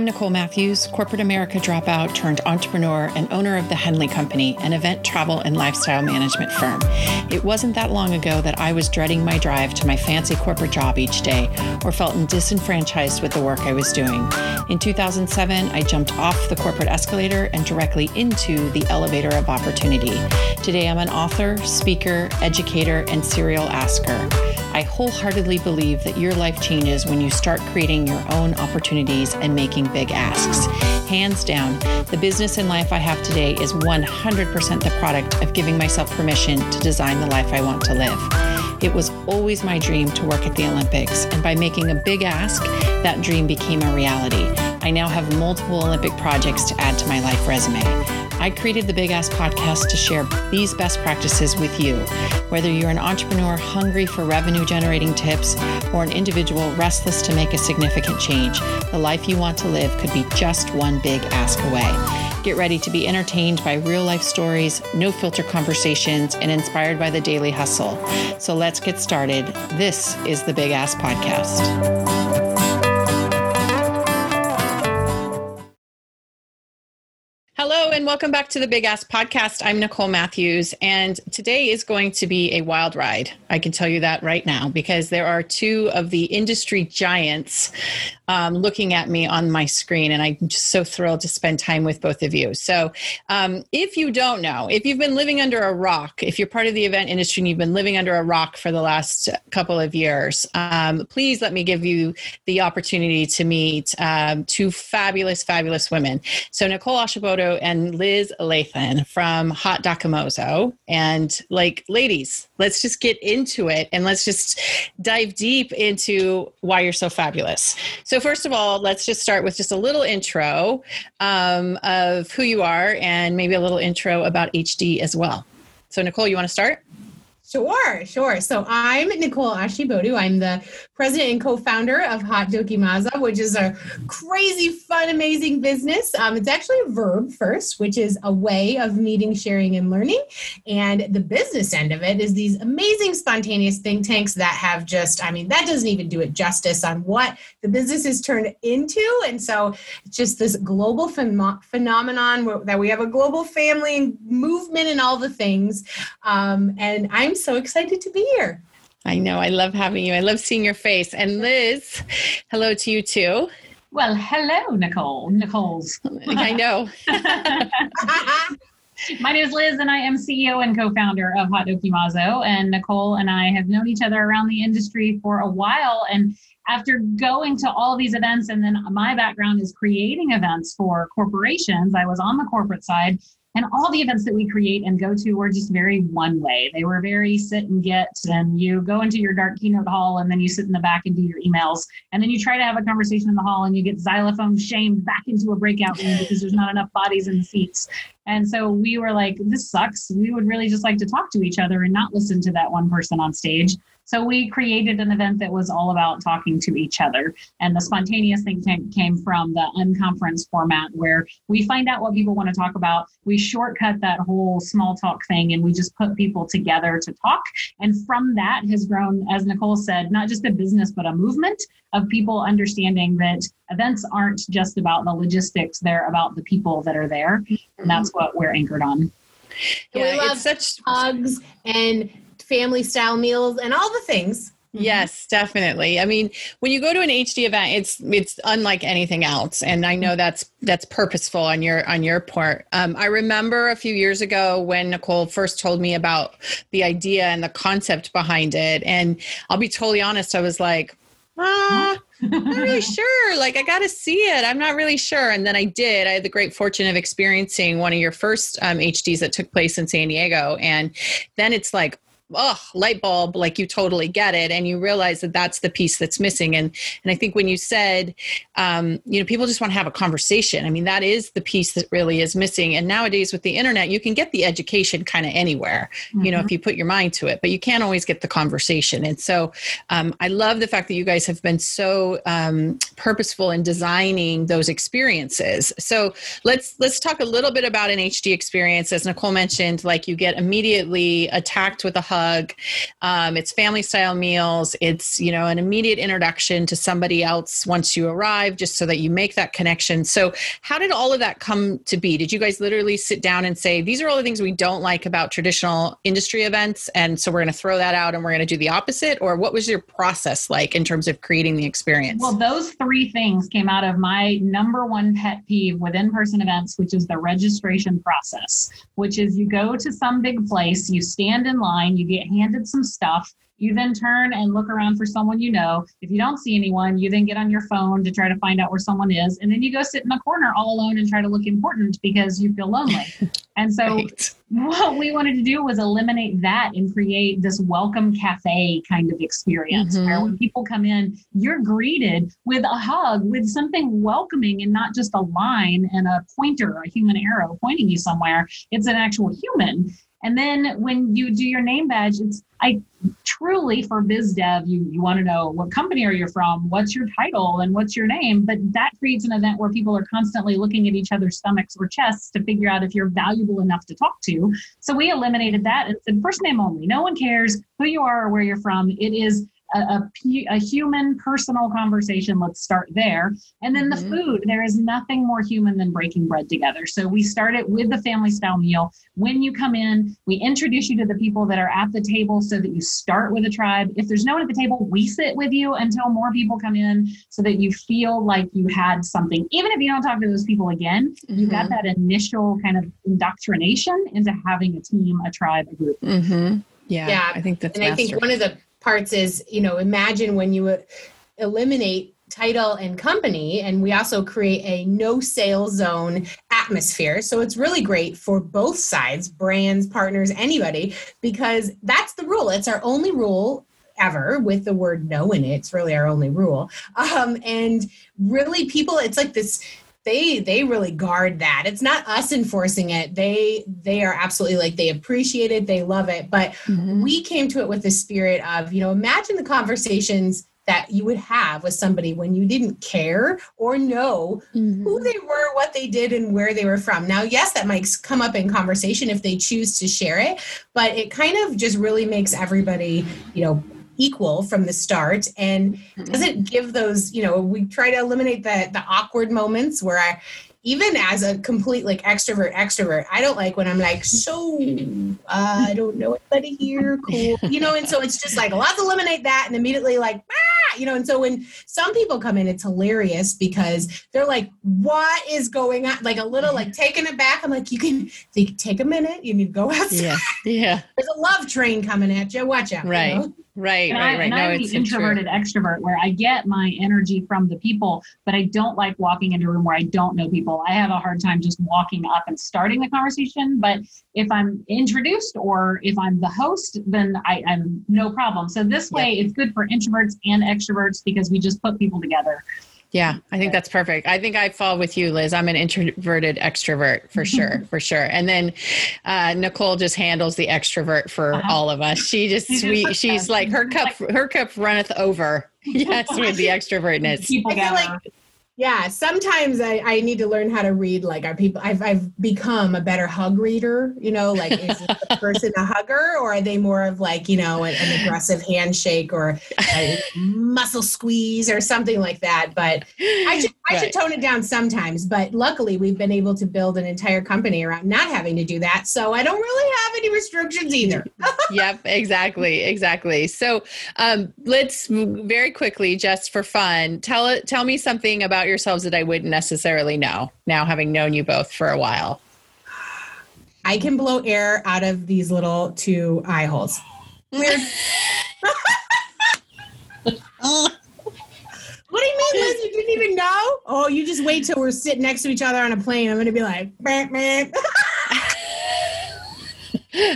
I'm Nicole Matthews, corporate America dropout turned entrepreneur and owner of the Henley Company, an event travel and lifestyle management firm. It wasn't that long ago that I was dreading my drive to my fancy corporate job each day or felt disenfranchised with the work I was doing. In 2007, I jumped off the corporate escalator and directly into the elevator of opportunity. Today, I'm an author, speaker, educator, and serial asker. I wholeheartedly believe that your life changes when you start creating your own opportunities and making big asks. Hands down, the business and life I have today is 100% the product of giving myself permission to design the life I want to live. It was always my dream to work at the Olympics, and by making a big ask, that dream became a reality. I now have multiple Olympic projects to add to my life resume. I created the Big Ask podcast to share these best practices with you. Whether you're an entrepreneur hungry for revenue generating tips or an individual restless to make a significant change, the life you want to live could be just one big ask away. Get ready to be entertained by real life stories, no filter conversations, and inspired by the daily hustle. So let's get started. This is the Big Ask Podcast. Hello, and welcome back to the Big Ask Podcast. I'm Nicole Matthews, and today is going to be a wild ride. I can tell you that right now because there are two of the industry giants um, looking at me on my screen, and I'm just so thrilled to spend time with both of you. So, um, if you don't know, if you've been living under a rock, if you're part of the event industry and you've been living under a rock for the last couple of years, um, please let me give you the opportunity to meet um, two fabulous, fabulous women. So, Nicole Osibodu and Liz Lathan from Haute Dokimazo. And like, ladies, let's just get into it and let's just dive deep into why you're so fabulous. So, first of all, let's just start with just a little intro um, of who you are and maybe a little intro about HD as well. So, Nicole, you want to start? Sure, sure. So I'm Nicole Osibodu. I'm the president and co-founder of Haute Dokimazo, which is a crazy, fun, amazing business. Um, it's actually a verb first, which is a way of meeting, sharing, and learning. And the business end of it is these amazing, spontaneous think tanks that have just, I mean, that doesn't even do it justice on what the business is turned into. And so it's just this global phen- phenomenon that we have a global family and movement and all the things. Um, and I'm so excited to be here. I know. I love having you. I love seeing your face. And Liz, hello to you too. Well, hello, Nicole. Nicole's. I know. My name is Liz, and I am CEO and co-founder of Haute Dokimazo. And Nicole and I have known each other around the industry for a while. And after going to all these events, and then my background is creating events for corporations, I was on the corporate side. And all the events that we create and go to were just very one way. They were very sit and get, and you go into your dark keynote hall, and then you sit in the back and do your emails. And then you try to have a conversation in the hall, and you get xylophone shamed back into a breakout room because there's not enough bodies in the seats. And so we were like, this sucks. We would really just like to talk to each other and not listen to that one person on stage. So we created an event that was all about talking to each other. And the spontaneous thing came from the unconference format where we find out what people want to talk about. We shortcut that whole small talk thing and we just put people together to talk. And from that has grown, as Nicole said, not just a business, but a movement of people understanding that events aren't just about the logistics, they're about the people that are there. And that's mm-hmm. what we're anchored on. Yeah, we love such hugs and family style meals and all the things. Mm-hmm. Yes, definitely. I mean, when you go to an HD event, it's it's unlike anything else, and I know that's that's purposeful on your on your part. Um, I remember a few years ago when Nicole first told me about the idea and the concept behind it, and I'll be totally honest, I was like, ah. I'm not really sure. Like, I got to see it. I'm not really sure. And then I did. I had the great fortune of experiencing one of your first um, HDs that took place in San Diego. And then it's like, oh light bulb like you totally get it and you realize that that's the piece that's missing and and i think when you said um, you know people just want to have a conversation i mean that is the piece that really is missing and nowadays with the internet you can get the education kind of anywhere mm-hmm. you know if mm-hmm. you put your mind to it but you can't always get the conversation and so um, i love the fact that you guys have been so um, purposeful in designing those experiences so let's let's talk a little bit about an hd experience as nicole mentioned like you get immediately attacked with a hug Um, it's family style meals. It's, you know, an immediate introduction to somebody else once you arrive, just so that you make that connection. So, how did all of that come to be? Did you guys literally sit down and say, these are all the things we don't like about traditional industry events? And so we're going to throw that out and we're going to do the opposite? Or what was your process like in terms of creating the experience? Well, those three things came out of my number one pet peeve with in person events, which is the registration process, which is you go to some big place, you stand in line, you get handed some stuff. You then turn and look around for someone you know. If you don't see anyone, you then get on your phone to try to find out where someone is. And then you go sit in the corner all alone and try to look important because you feel lonely. And so, right. what we wanted to do was eliminate that and create this welcome cafe kind of experience mm-hmm. where when people come in, you're greeted with a hug, with something welcoming and not just a line and a pointer, a human arrow pointing you somewhere. It's an actual human. And then when you do your name badge, it's I truly for biz dev, you, you want to know what company are you from, what's your title, and what's your name. But that creates an event where people are constantly looking at each other's stomachs or chests to figure out if you're valuable enough to talk to. So we eliminated that and said first name only. No one cares who you are or where you're from. It is a, a, a, human personal conversation let's start there. And then mm-hmm. the food there is nothing more human than breaking bread together. So we start it with the family style meal. When you come in we introduce you to the people that are at the table so that you start with a tribe. If there's no one at the table we sit with you until more people come in so that you feel like you had something. Even if you don't talk to those people again mm-hmm. you got that initial kind of indoctrination into having a team a tribe a group. Mm-hmm. yeah, yeah. I think that's and i think one of the parts is you know imagine when you eliminate title and company and we also create a no sale zone atmosphere. So it's really great for both sides brands partners anybody because that's the rule. It's our only rule ever with the word no in it. It's really our only rule. Um, and really people it's like this they they really guard that it's not us enforcing it they they are absolutely like they appreciate it they love it but mm-hmm. we came to it with the spirit of you know imagine the conversations that you would have with somebody when you didn't care or know mm-hmm. who they were, what they did, and where they were from. Now, yes, that might come up in conversation if they choose to share it, but it kind of just really makes everybody, you know, equal from the start. And mm-hmm. doesn't give those you know we try to eliminate the the awkward moments where i even as a complete like extrovert extrovert i don't like when i'm like so uh, i don't know anybody here cool you know? And so it's just like let's eliminate that and immediately like ah! you know? And so when some people come in it's hilarious because they're like what is going on? Like a little like taken aback. I'm like you can take a minute. You need to go outside. yeah. Yeah there's a love train coming at you. Watch out right. you know? Right, and right, I, right. And no, I'm it's the introverted true. extrovert where I get my energy from the people, but I don't like walking into a room where I don't know people. I have a hard time just walking up and starting the conversation. But if I'm introduced or if I'm the host, then I, am no problem. So this way, it's good for introverts and extroverts because we just put people together. Yeah, I think that's perfect. I think I fall with you, Liz. I'm an introverted extrovert for sure, for sure. And then uh, Nicole just handles the extrovert for uh-huh. all of us. She just sweet. She's like her cup. Her cup runneth over. Yes, with the extrovertness. People gather. Like, yeah, sometimes I, I need to learn how to read. Like, are people? I've I've become a better hug reader. You know, like is the person a hugger, or are they more of like you know an, an aggressive handshake or a muscle squeeze or something like that? But I should I right. should tone it down sometimes. But luckily, we've been able to build an entire company around not having to do that. So I don't really have any restrictions either. yep, exactly, exactly. So um, let's very quickly, just for fun, tell it. Tell me something about yourselves that I wouldn't necessarily know now, having known you both for a while? I can blow air out of these little two eye holes. What do you mean, Liz? You didn't even know? Oh, you just wait till we're sitting next to each other on a plane. I'm gonna be like, bam, bam.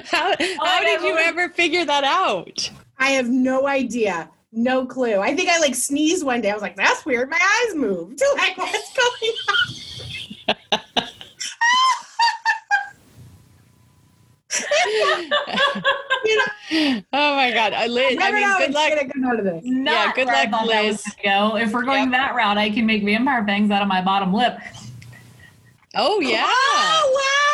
how, how oh, did you ever figure that out? I have no idea. No clue. I think I like sneezed one day. I was like, that's weird. My eyes moved. Like, what's going on? you know? Oh my God, uh, Liz! I mean, good luck. Good yeah, good luck, Liz. Go. If we're going yep. that route, I can make vampire bangs out of my bottom lip. Oh yeah! Oh wow!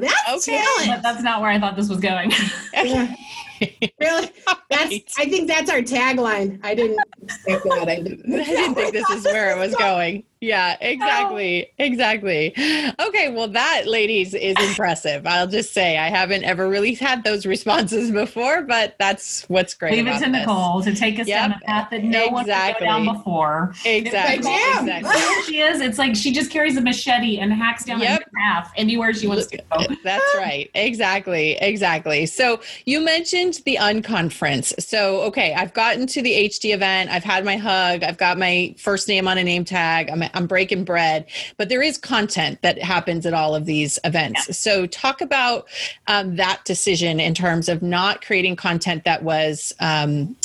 That's oh, okay. But that's not where I thought this was going. really? That's. I think that's our tagline. I didn't think that. I didn't. I didn't think this is where it was going. Yeah, exactly. Exactly. Okay, well, that, ladies, is impressive. I'll just say I haven't ever really had those responses before, but that's what's great. Leave it to this. Nicole to take us yep. down a path that no exactly. one go down before. Exactly. exactly. she is. It's like she just carries a machete and hacks down yep. a path anywhere she wants to go. That's right. Exactly. Exactly. So you mentioned the unconference. So, okay, I've gotten to the HD event. I've had my hug. I've got my first name on a name tag. I'm I'm breaking bread, but there is content that happens at all of these events. Yeah. So talk about um, that decision in terms of not creating content that was, um,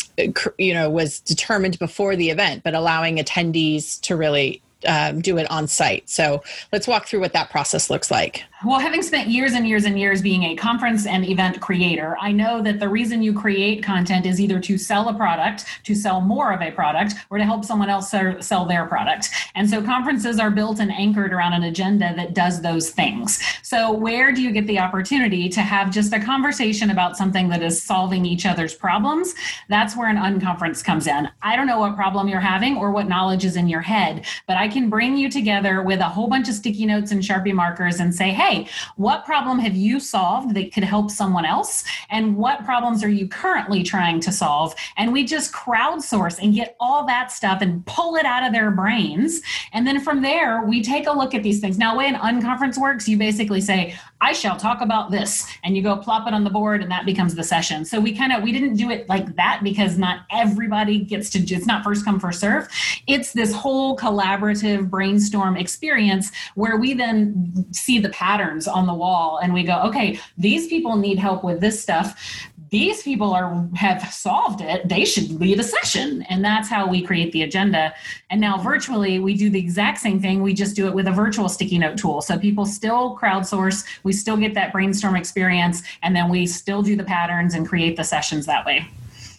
you know, was determined before the event, but allowing attendees to really um, do it on site. So let's walk through what that process looks like. Well, having spent years and years and years being a conference and event creator, I know that the reason you create content is either to sell a product, to sell more of a product, or to help someone else sell their product. And so conferences are built and anchored around an agenda that does those things. So, where do you get the opportunity to have just a conversation about something that is solving each other's problems? That's where an unconference comes in. I don't know what problem you're having or what knowledge is in your head, but I can bring you together with a whole bunch of sticky notes and Sharpie markers and say, hey, hey, what problem have you solved that could help someone else? And what problems are you currently trying to solve? And we just crowdsource and get all that stuff and pull it out of their brains. And then from there, we take a look at these things. Now, way an unconference works, you basically say, I shall talk about this. And you go plop it on the board and that becomes the session. So we kind of, we didn't do it like that because not everybody gets to, it's not first come, first serve. It's this whole collaborative brainstorm experience where we then see the patterns on the wall and we go, okay, these people need help with this stuff. These people are have solved it. They should lead a session. And that's how we create the agenda. And now virtually we do the exact same thing. We just do it with a virtual sticky note tool. So people still crowdsource. We still get that brainstorm experience. And then we still do the patterns and create the sessions that way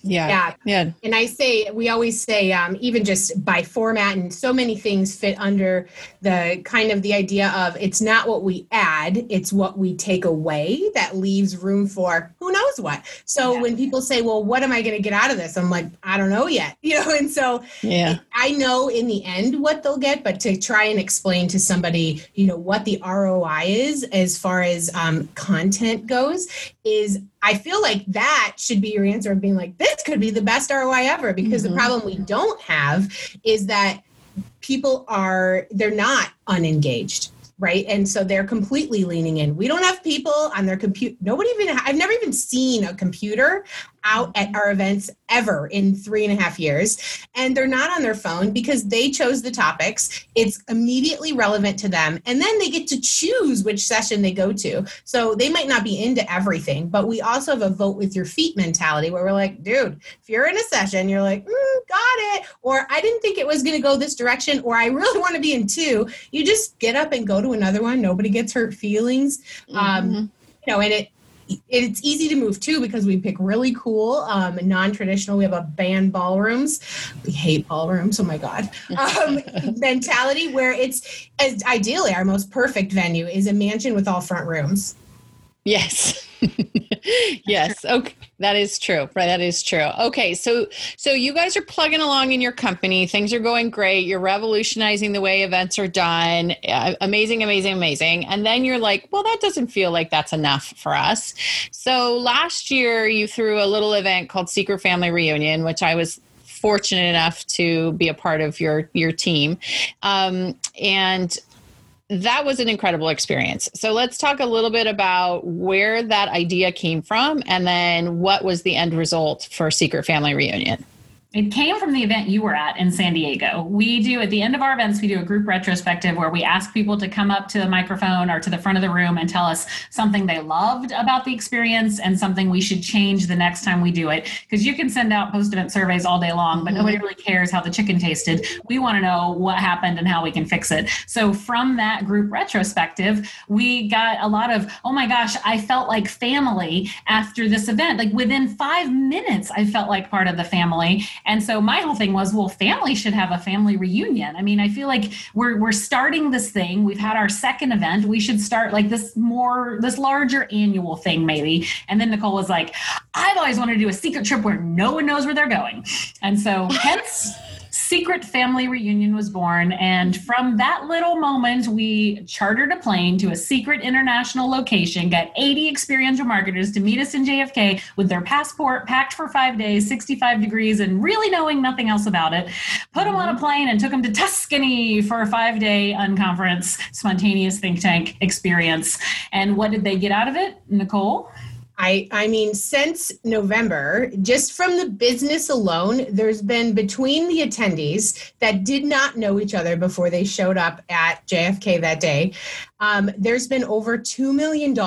yeah. Yeah. Yeah. And I say, we always say, um, even just by format and so many things fit under the kind of the idea of it's not what we add, it's what we take away that leaves room for who knows what. So yeah. when people say, well, what am I going to get out of this? I'm like, I don't know yet. You know, and so yeah, I know in the end what they'll get, but to try and explain to somebody, you know, what the ROI is as far as um, content goes is I feel like that should be your answer of being like, this could be the best ROI ever. Because mm-hmm. the problem we don't have is that people are, they're not unengaged right and so they're completely leaning in we don't have people on their computer nobody even i've never even seen a computer out at our events ever in three and a half years. And they're not on their phone because they chose the topics. It's immediately relevant to them. And then they get to choose which session they go to. So they might not be into everything, but we also have a vote with your feet mentality where we're like, dude, if you're in a session, you're like, mm, got it. Or I didn't think it was going to go this direction, or I really want to be in two. You just get up and go to another one. Nobody gets hurt feelings. Um, mm-hmm. Um, you know, and it it's easy to move too because we pick really cool um, non-traditional. We have a band ballrooms. We hate ballrooms. Oh my god. Um, mentality where it's as ideally our most perfect venue is a mansion with all front rooms yes. Yes. Okay that is true. Right that is true. Okay so so you guys are plugging along in your company. Things are going great. You're revolutionizing the way events are done. Uh, amazing amazing amazing. And then you're like well that doesn't feel like that's enough for us. So last year you threw a little event called secret family reunion which i was fortunate enough to be a part of your your team. Um, and that was an incredible experience. So let's talk a little bit about where that idea came from and then what was the end result for Secret Family Reunion. It came from the event you were at in San Diego. We do at the end of our events, we do a group retrospective where we ask people to come up to the microphone or to the front of the room and tell us something they loved about the experience and something we should change the next time we do it. Because you can send out post event surveys all day long, but nobody really cares how the chicken tasted. We want to know what happened and how we can fix it. So from that group retrospective, we got a lot of, oh my gosh, I felt like family after this event. Like within five minutes, I felt like part of the family And so my whole thing was, well, family should have a family reunion. I mean, I feel like we're we're starting this thing. We've had our second event. We should start like this more this larger annual thing maybe. And then Nicole was like, I've always wanted to do a secret trip where no one knows where they're going. And so hence Secret Family Reunion was born. And from that little moment, we chartered a plane to a secret international location, got 80 experiential marketers to meet us in JFK with their passport packed for five days, 65 degrees, and really knowing nothing else about it. Put them on a mm-hmm. plane and took them to Tuscany for a five day unconference, spontaneous think tank experience. And what did they get out of it, Nicole? I, I mean, since November, just from the business alone, there's been between the attendees that did not know each other before they showed up at JFK that day, um, there's been over $2 million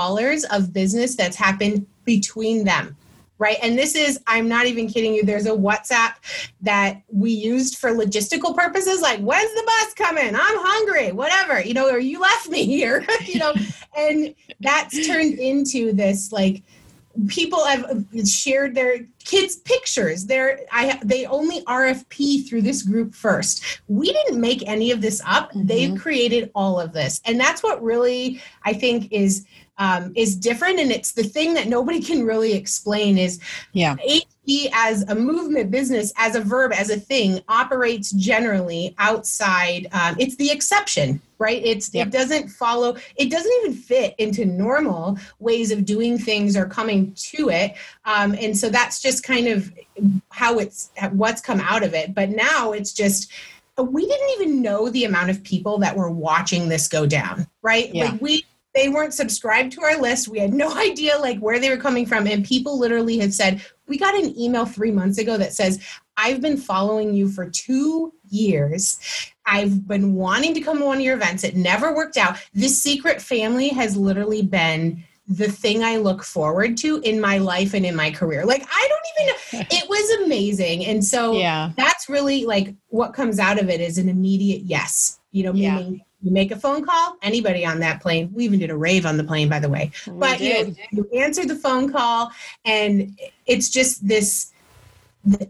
of business that's happened between them right? And this is, I'm not even kidding you, there's a WhatsApp that we used for logistical purposes, like, when's the bus coming? I'm hungry, whatever, you know, or you left me here, you know, and that's turned into this like, people have shared their kids pictures. They're i they only rfp through this group first. We didn't make any of this up. Mm-hmm. they've created all of this. And that's what really i think is um, is different. And it's the thing that nobody can really explain is yeah. HD as a movement business as a verb as a thing operates generally outside um, it's the exception right it's yep. it doesn't follow it doesn't even fit into normal ways of doing things or coming to it um, and so that's just kind of how it's what's come out of it but now it's just we didn't even know the amount of people that were watching this go down right yeah. like we they weren't subscribed to our list. We had no idea like where they were coming from. And people literally had said, we got an email three months ago that says, I've been following you for two years. I've been wanting to come to one of your events. It never worked out. This secret family has literally been the thing I look forward to in my life and in my career. Like I don't even know. It was amazing. And so yeah. that's really like what comes out of it is an immediate yes. You know, meaning yeah you make a phone call anybody on that plane we even did a rave on the plane by the way we but you, know, you answer the phone call and it's just this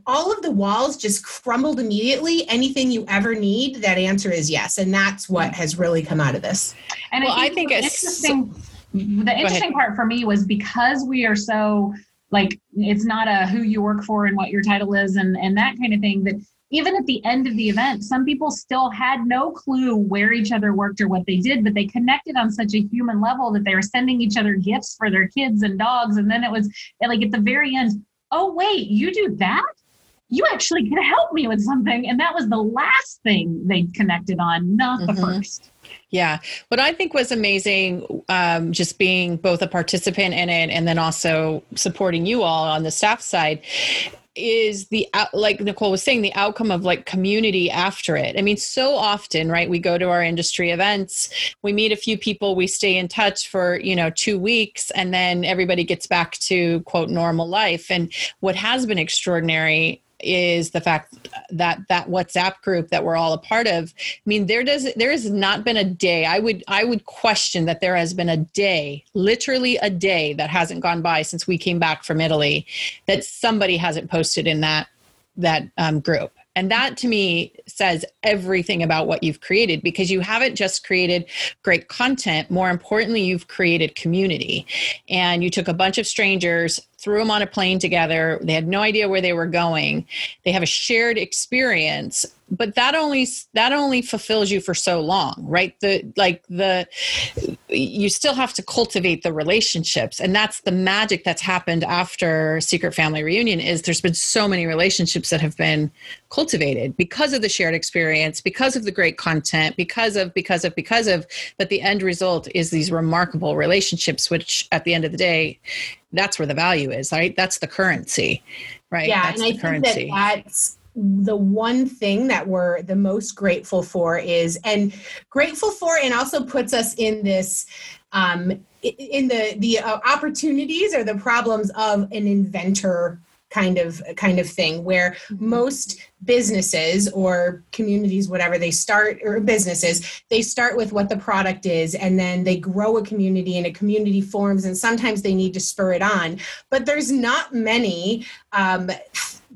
all of the walls just crumbled immediately. Anything you ever need that answer is yes. And that's what has really come out of this. And well, i think, I think it's interesting the interesting part for me was because we are so like it's not a who you work for and what your title is and and that kind of thing that even at the end of the event, some people still had no clue where each other worked or what they did, but they connected on such a human level that they were sending each other gifts for their kids and dogs. And then it was like at the very end, oh, wait, you do that? You actually could help me with something. And that was the last thing they connected on, not the mm-hmm. first. Yeah. What I think was amazing, um, just being both a participant in it and then also supporting you all on the staff side, is the like nicole was saying the outcome of like community after it. I mean so often right we go to our industry events we meet a few people we stay in touch for you know two weeks and then everybody gets back to quote normal life. And what has been extraordinary is the fact that that WhatsApp group that we're all a part of. I mean, there does there has not been a day. I would I would question that there has been a day, literally a day that hasn't gone by since we came back from Italy, that somebody hasn't posted in that that um, group. And that to me says everything about what you've created because you haven't just created great content. More importantly, you've created community. And you took a bunch of strangers, threw them on a plane together. They had no idea where they were going. They have a shared experience but that only that only fulfills you for so long right? The like the you still have to cultivate the relationships. And that's the magic that's happened after secret family reunion is there's been so many relationships that have been cultivated because of the shared experience because of the great content because of because of because of but the end result is these remarkable relationships which at the end of the day that's where the value is right? That's the currency right? Yeah that's and i think that that's the one thing that we're the most grateful for is and grateful for and also puts us in this um, in the the uh, opportunities or the problems of an inventor kind of kind of thing where mm-hmm. most businesses or communities whatever they start or businesses they start with what the product is and then they grow a community and a community forms and sometimes they need to spur it on but there's not many um,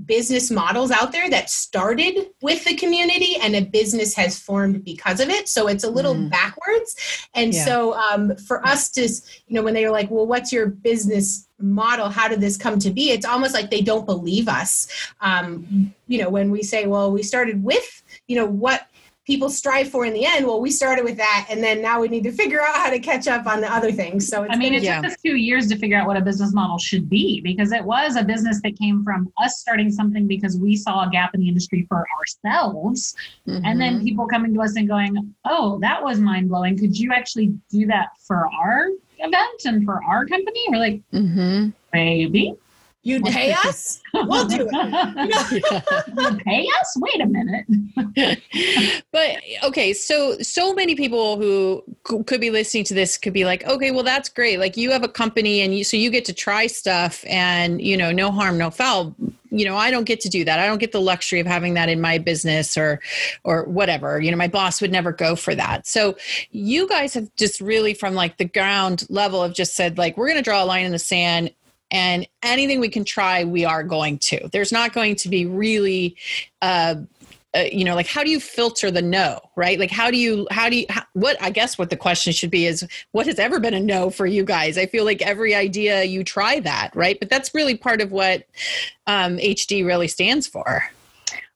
business models out there that started with the community and a business has formed because of it. So it's a little mm. backwards. And yeah. so um, for us to, you know, when they were like, well, what's your business model? How did this come to be? It's almost like they don't believe us. Um, you know, when we say, well, we started with, you know, what people strive for in the end. Well, we started with that, and then now we need to figure out how to catch up on the other things. So I mean, it yeah. took us two years to figure out what a business model should be because it was a business that came from us starting something because we saw a gap in the industry for ourselves, mm-hmm. and then mm-hmm. people coming to us and going, "Oh, that was mind blowing. Could you actually do that for our event and for our company?" We're like, mm-hmm. maybe. You pay us? We'll do it. you pay us? Wait a minute. but okay, so so many people who could be listening to this could be like, okay, well that's great. Like you have a company and you so you get to try stuff and you know, no harm, no foul. You know, I don't get to do that. I don't get the luxury of having that in my business or or whatever. You know, my boss would never go for that. So you guys have just really from like the ground level have just said like we're going to draw a line in the sand and anything we can try we are going to. There's not going to be really uh, uh, you know like how do you filter the no right? Like how do you how do you how, what i guess what the question should be is what has ever been a no for you guys? I feel like every idea you try that right? But that's really part of what um, hd really stands for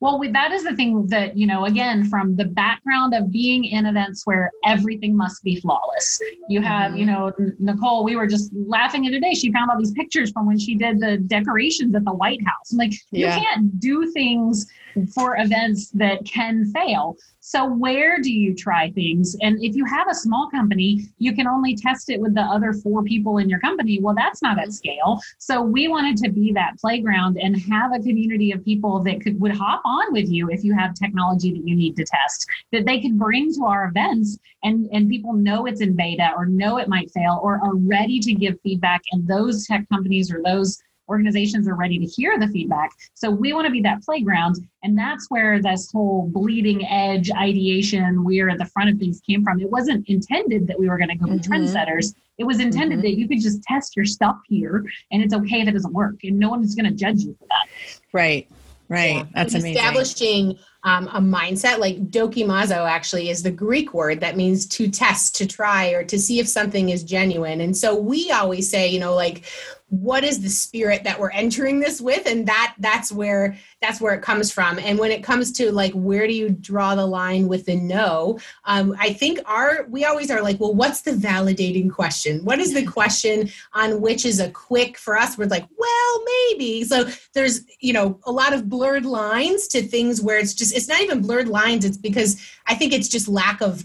well, we, that is the thing that, you know, again, from the background of being in events where everything must be flawless. You have, mm-hmm. you know, Nicole, we were just laughing today. She found all these pictures from when she did the decorations at the White House. I'm like, yeah. you can't do things for events that can fail. So, where do you try things? And if you have a small company, you can only test it with the other four people in your company. Well, that's not at mm-hmm. scale. So, we wanted to be that playground and have a community of people that could would hop on with you if you have technology that you need to test that they could bring to our events and and people know it's in beta or know it might fail or are ready to give feedback and those tech companies or those organizations are ready to hear the feedback. So we want to be that playground. And that's where this whole bleeding edge ideation, we're at the front of things came from. It wasn't intended that we were going to go be mm-hmm. trendsetters. It was intended mm-hmm. that you could just test your stuff here and it's okay if it doesn't work. And no one is going to judge you for that. Right. Right. Yeah. That's amazing. Establishing um, a mindset like dokimazo actually is the Greek word that means to test, to try, or to see if something is genuine. And so we always say, you know, like what is the spirit that we're entering this with? And that that's where that's where it comes from. And when it comes to like where do you draw the line with the no? Um, i think our we always are like well what's the validating question? What is the question on which is a quick for us? We're like well maybe. So there's you know a lot of blurred lines to things where it's just it's not even blurred lines. It's because i think it's just lack of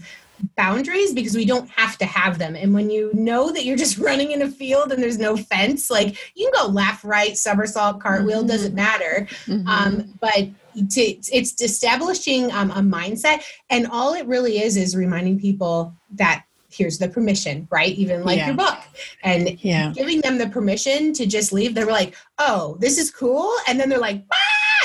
boundaries because we don't have to have them. And when you know that you're just running in a field and there's no fence, like you can go left, right, somersault, cartwheel, mm-hmm. doesn't matter. Mm-hmm. Um, but to, it's establishing um, a mindset. And all it really is is reminding people that here's the permission, right? Even like yeah. your book and yeah. giving them the permission to just leave. They were like, oh, this is cool. And then they're like!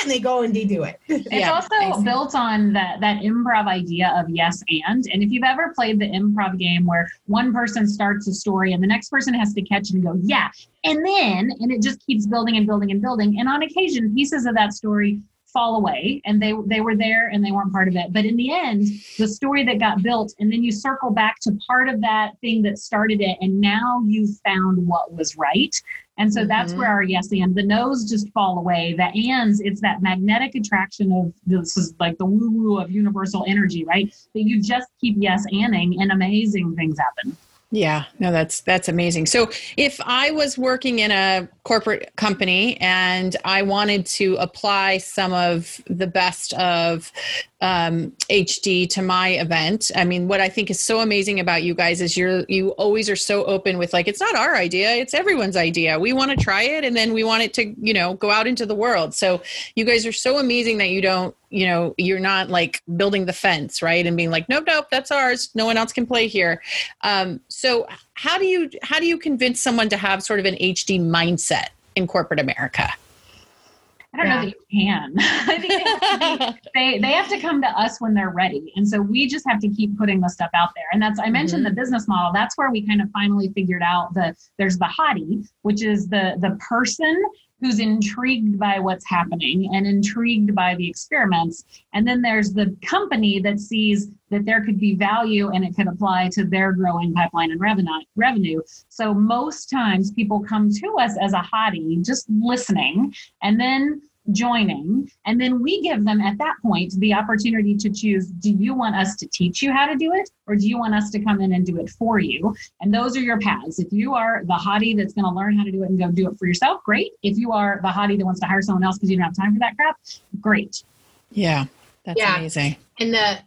And they go and they do it. It's yeah, also built on that that improv idea of yes and. And if you've ever played the improv game where one person starts a story and the next person has to catch and go, yeah, and then, and it just keeps building and building and building. And on occasion, pieces of that story fall away and they they were there and they weren't part of it but in the end the story that got built and then you circle back to part of that thing that started it and now you found what was right and so mm-hmm. that's where our yes and the no's just fall away. The ands, it's that magnetic attraction of this is like the woo woo of universal energy, right? That you just keep yes anding and amazing things happen. Yeah, no, that's that's amazing. So if I was working in a corporate company and I wanted to apply some of the best of um, HD to my event. I mean, what I think is so amazing about you guys is you're you always are so open with like it's not our idea, it's everyone's idea. We want to try it and then we want it to, you know, go out into the world. So you guys are so amazing that you don't, you know, you're not like building the fence, right? And being like, nope, nope, that's ours. No one else can play here. Um, so how do you how do you convince someone to have sort of an HD mindset in corporate America? I don't yeah. know that you can. I think they, they, they have to come to us when they're ready, and so we just have to keep putting the stuff out there. And that's I mentioned mm-hmm. the business model. That's where we kind of finally figured out that there's the hottie, which is the the person who's intrigued by what's happening and intrigued by the experiments. And then there's the company that sees that there could be value and it could apply to their growing pipeline and revenue. So most times people come to us as a hottie, just listening, and then joining. And then we give them at that point the opportunity to choose do you want us to teach you how to do it or do you want us to come in and do it for you? And those are your paths. If you are the hottie that's going to learn how to do it and go do it for yourself, great. If you are the hottie that wants to hire someone else because you don't have time for that crap, great. Yeah, that's yeah. amazing. And the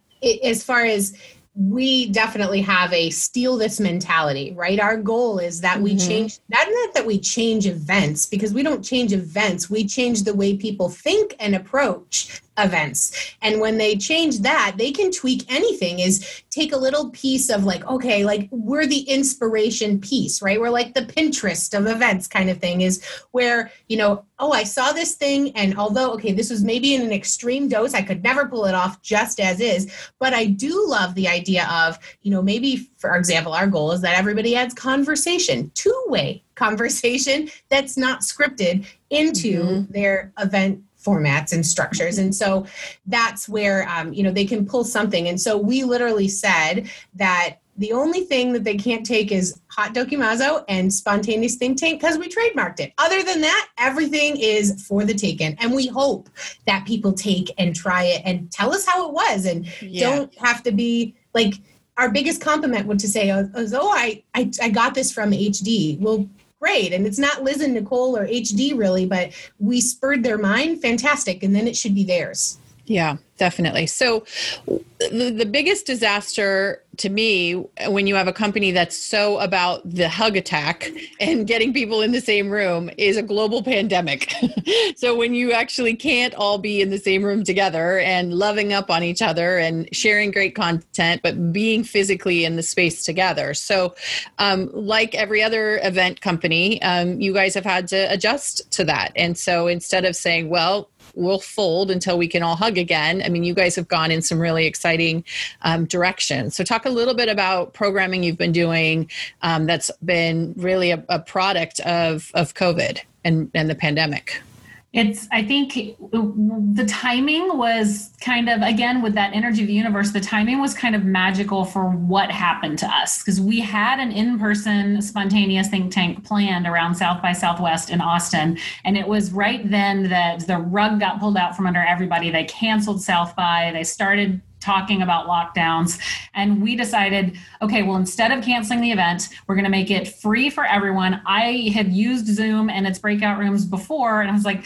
as far as we definitely have a steal this mentality, right? Our goal is that we mm-hmm. change not that we change events because we don't change events, we change the way people think and approach events. And when they change that they can tweak anything is take a little piece of like okay like we're the inspiration piece right? We're like the pinterest of events kind of thing is where you know oh i saw this thing and although okay this was maybe in an extreme dose i could never pull it off just as is. But i do love the idea of you know maybe for example our goal is that everybody adds conversation two way conversation that's not scripted into mm-hmm. their event formats and structures. And so that's where um, you know they can pull something. And so we literally said that the only thing that they can't take is haute dokimazo and spontaneous think tank because we trademarked it. Other than that everything is for the taken. And we hope that people take and try it and tell us how it was and yeah. don't have to be like our biggest compliment would to say oh, oh I, I i got this from hd well great. And it's not Liz and Nicole or HD really, but we spurred their mind, fantastic. And then it should be theirs. Yeah, definitely. So, the, the biggest disaster to me when you have a company that's so about the hug attack and getting people in the same room is a global pandemic. so, when you actually can't all be in the same room together and loving up on each other and sharing great content, but being physically in the space together. So, um, like every other event company, um, you guys have had to adjust to that. And so, instead of saying, well, we'll fold until we can all hug again. I mean, you guys have gone in some really exciting um, directions. So, talk a little bit about programming you've been doing um, that's been really a, a product of of COVID and and the pandemic it's i think the timing was kind of again with that energy of the universe the timing was kind of magical for what happened to us. Because we had an in-person spontaneous think tank planned around south by southwest in austin and it was right then that the rug got pulled out from under everybody. They canceled south by. They started talking about lockdowns. And we decided, okay, well, instead of canceling the event, we're going to make it free for everyone. I had used Zoom and its breakout rooms before, and I was like,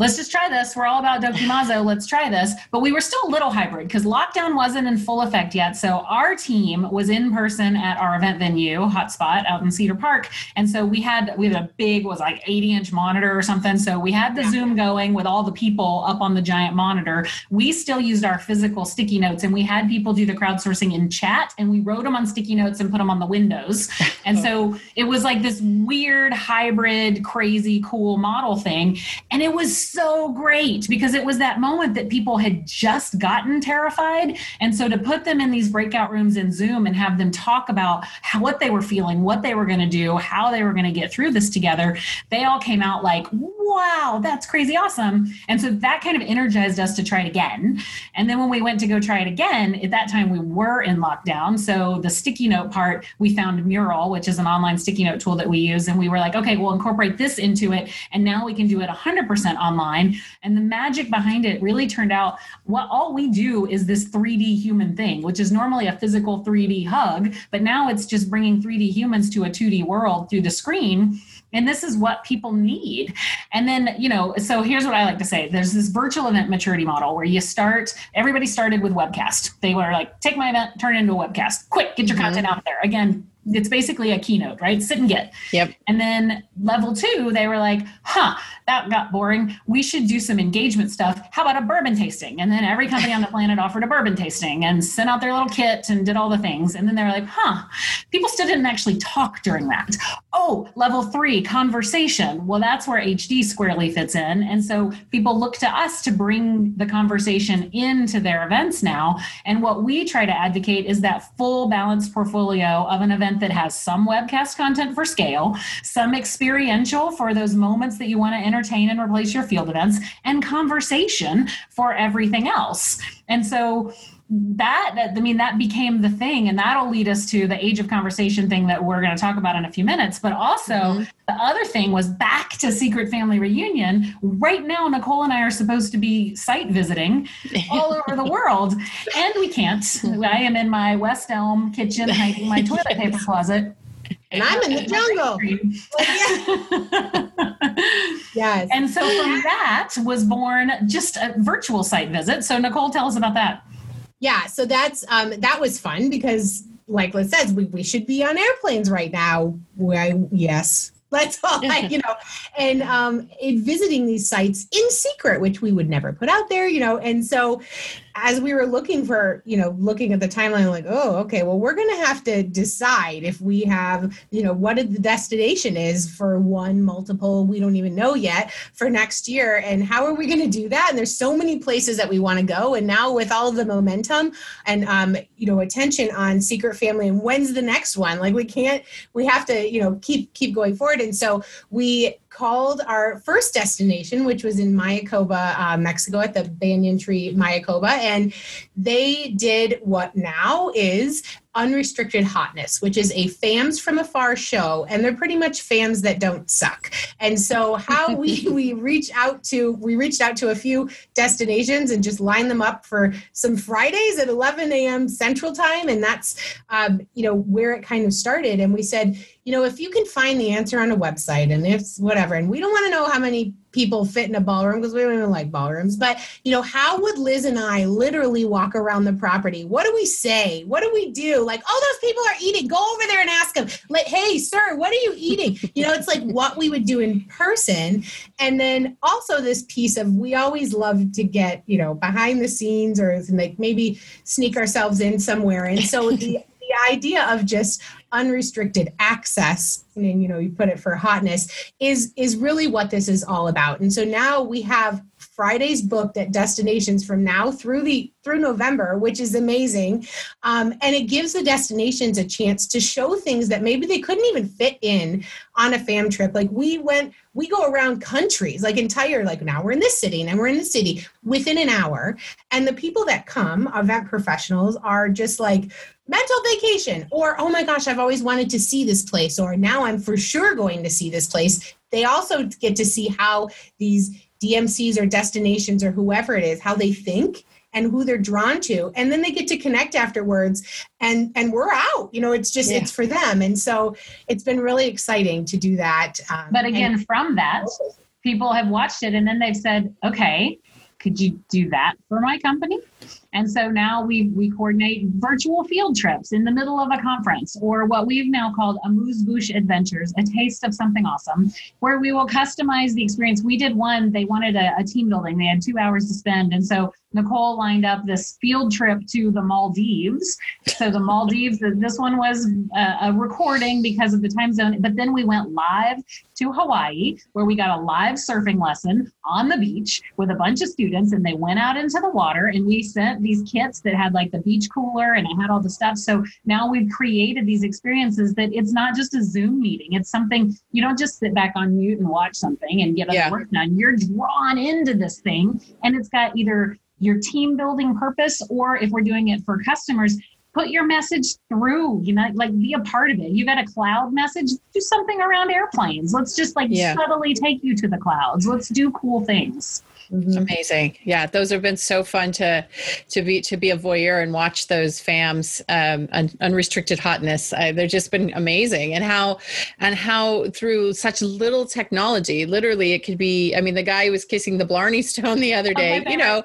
let's just try this. We're all about Dokimazo. Let's try this. But we were still a little hybrid because lockdown wasn't in full effect yet. So our team was in person at our event venue, Hotspot, out in Cedar Park. And so we had we had a big was like 80 inch monitor or something. So we had the Zoom going with all the people up on the giant monitor. We still used our physical sticky notes and we had people do the crowdsourcing in chat and we wrote them on sticky notes and put them on the windows. And so it was like this weird hybrid, crazy, cool model thing. And it was so great because it was that moment that people had just gotten terrified. And so to put them in these breakout rooms in Zoom and have them talk about how, what they were feeling, what they were going to do, how they were going to get through this together, they all came out like, wow, that's crazy awesome. And so that kind of energized us to try it again. And then when we went to go try it again, at that time we were in lockdown. So the sticky note part, we found Mural, which is an online sticky note tool that we use. And we were like, okay, we'll incorporate this into it. And now we can do it 100% online. And the magic behind it really turned out what all we do is this 3D human thing, which is normally a physical 3D hug, but now it's just bringing 3D humans to a 2D world through the screen and this is what people need. And then you know so here's what i like to say. There's this virtual event maturity model where you start everybody started with webcast. They were like take my event turn it into a webcast. Quick get your mm-hmm. content out there. Again it's basically a keynote, right? Sit and get. Yep. And then level two, they were like, huh, that got boring. We should do some engagement stuff. How about a bourbon tasting? And then every company on the planet offered a bourbon tasting and sent out their little kit and did all the things. And then they were like, huh, people still didn't actually talk during that. Oh, level three, conversation. Well, that's where HD squarely fits in. And so people look to us to bring the conversation into their events now. And what we try to advocate is that full balanced portfolio of an event event that has some webcast content for scale, some experiential for those moments that you want to entertain and replace your field events, and conversation for everything else. And so that, that i mean that became the thing and that'll lead us to the age of conversation thing that we're going to talk about in a few minutes but also mm-hmm. the other thing was back to secret family reunion right now nicole and i are supposed to be site visiting all over the world and we can't i am in my west elm kitchen hiding my toilet paper closet and I'm in the jungle. yes. And so from that was born just a virtual site visit. So Nicole, tell us about that yeah so that's um that was fun because like Liz says we, we should be on airplanes right now. Why yes that's all I, you know. And um in visiting these sites in secret which we would never put out there you know. And so as we were looking for, you know, looking at the timeline, like, oh, okay, well, we're going to have to decide if we have, you know, what the destination is for one, multiple, we don't even know yet for next year. And how are we going to do that? And there's so many places that we want to go. And now with all the momentum and, um, you know, attention on Secret Family and when's the next one? Like, we can't, we have to, you know, keep, keep going forward. And so we called our first destination, which was in Mayakoba, uh, Mexico, at the Banyan Tree Mayakoba, and they did what now is Unrestricted Hotness, which is a fams from afar show, and they're pretty much fams that don't suck. And so, how we we reach out to we reached out to a few destinations and just line them up for some Fridays at 11 a.m. Central Time, and that's um, you know where it kind of started. And we said, you know, if you can find the answer on a website, and it's whatever, and we don't want to know how many people fit in a ballroom because we don't even like ballrooms. But you know, how would Liz and I literally walk around the property? What do we say? What do we do? Like, oh, those people are eating. Go over there and ask them. Like, hey, sir, what are you eating? You know, it's like what we would do in person. And then also this piece of we always love to get you know behind the scenes or like maybe sneak ourselves in somewhere. And so the the idea of just unrestricted access and you know you put it for hotness is is really what this is all about. And so now we have fridays booked at destinations from now through the through november which is amazing. Um, and it gives the destinations a chance to show things that maybe they couldn't even fit in on a fam trip. Like we went we go around countries like entire like now we're in this city and we're in the city within an hour. And the people that come event professionals are just like mental vacation or oh my gosh i've always wanted to see this place or now i'm for sure going to see this place. They also get to see how these dmcs or destinations or whoever it is how they think and who they're drawn to. And then they get to connect afterwards and and we're out. You know it's just yeah. it's for them. And so it's been really exciting to do that um, but again and- from that people have watched it and then they've said okay could you do that for my company and so now we we coordinate virtual field trips in the middle of a conference, or what we've now called Amuse Bouche Adventures, a taste of something awesome, where we will customize the experience. We did one; they wanted a, a team building. They had two hours to spend, and so Nicole lined up this field trip to the Maldives. So the Maldives, this one was a, a, recording because of the time zone, but then we went live to Hawaii where we got a live surfing lesson on the beach with a bunch of students and they went out into the water and we sent these kits that had like the beach cooler and it had all the stuff. So now we've created these experiences that it's not just a Zoom meeting. It's something you don't just sit back on mute and watch something and get yeah. work done. You're drawn into this thing and it's got either your team building purpose, or if we're doing it for customers, put your message through, you know, like be a part of it. you've got a cloud message, do something around airplanes. Let's just like yeah. subtly take you to the clouds. Let's do cool things. Mm-hmm. Amazing. Yeah, those have been so fun to to be to be a voyeur and watch those fams um, un, unrestricted hotness. Uh, they've just been amazing, and how and how through such little technology, literally, it could be. I mean, the guy who was kissing the Blarney Stone the other oh day. Oh you know,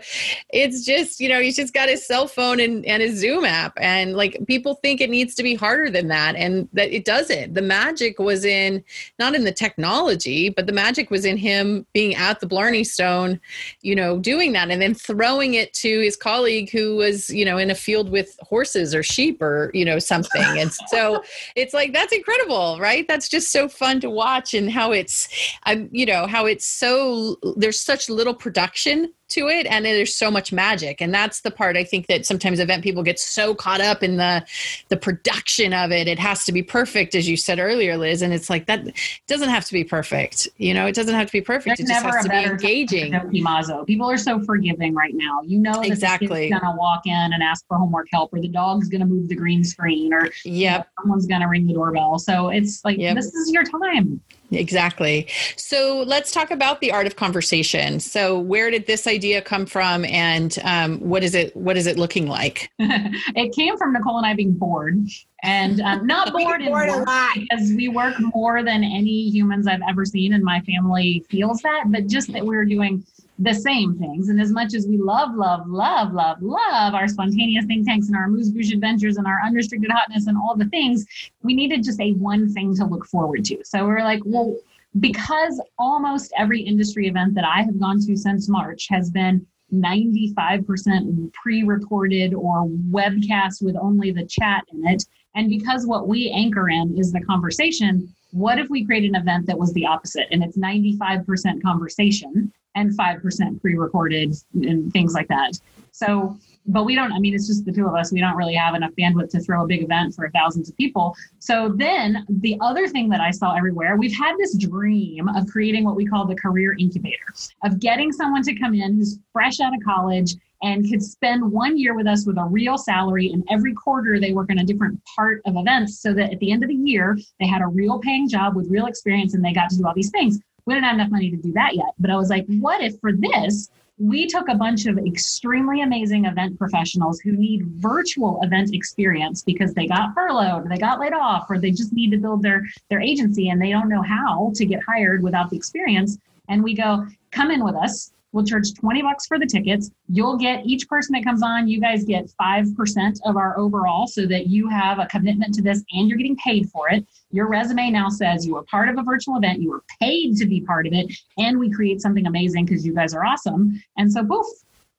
it's just you know he's just got his cell phone and and his Zoom app, and like people think it needs to be harder than that, and that it doesn't. The magic was in not in the technology, but the magic was in him being at the Blarney Stone you know, doing that and then throwing it to his colleague who was, you know, in a field with horses or sheep or, you know, something. And so it's like, that's incredible, right? That's just so fun to watch and how it's, I'm, you know, how it's so, there's such little production to it and there's so much magic and that's the part i think that sometimes event people get so caught up in the the production of it it has to be perfect as you said earlier liz and it's like that doesn't have to be perfect you know it doesn't have to be perfect There's it just never has to be engaging time to Mazo. People are so forgiving right now. You know Exactly. gonna walk in and ask for homework help, or the dog's gonna move the green screen, or yep someone's gonna ring the doorbell. So it's like Yep. this is your time. Exactly. So let's talk about the art of conversation. So where did this idea come from, and um, what is it? What is it looking like? it came from Nicole and I being bored, and um, not bored in bored a lot. because we work more than any humans I've ever seen, and my family feels that. But just that we're doing the same things, and as much as we love, love, love, love, love our spontaneous think tanks and our amuse bouche adventures and our unrestricted hotness and all the things, we needed just a one thing to look forward to. So we're like, well, because almost every industry event that I have gone to since March has been 95% pre-recorded or webcast with only the chat in it. And because what we anchor in is the conversation what if we create an event that was the opposite and it's 95% conversation and 5% pre-recorded and things like that. So but we don't i mean it's just the two of us. We don't really have enough bandwidth to throw a big event for thousands of people. So then the other thing that i saw everywhere we've had this dream of creating what we call the career incubator of getting someone to come in who's fresh out of college and could spend one year with us with a real salary and every quarter they work in a different part of events so that at the end of the year they had a real paying job with real experience and they got to do all these things we didn't have enough money to do that yet but i was like what if for this we took a bunch of extremely amazing event professionals who need virtual event experience because they got furloughed, they got laid off, or they just need to build their their agency and they don't know how to get hired without the experience. And we go, come in with us. We'll charge 20 bucks for the tickets. You'll get each person that comes on, you guys get 5% of our overall so that you have a commitment to this and you're getting paid for it. Your resume now says you were part of a virtual event, you were paid to be part of it, and we create something amazing because you guys are awesome. And so, poof,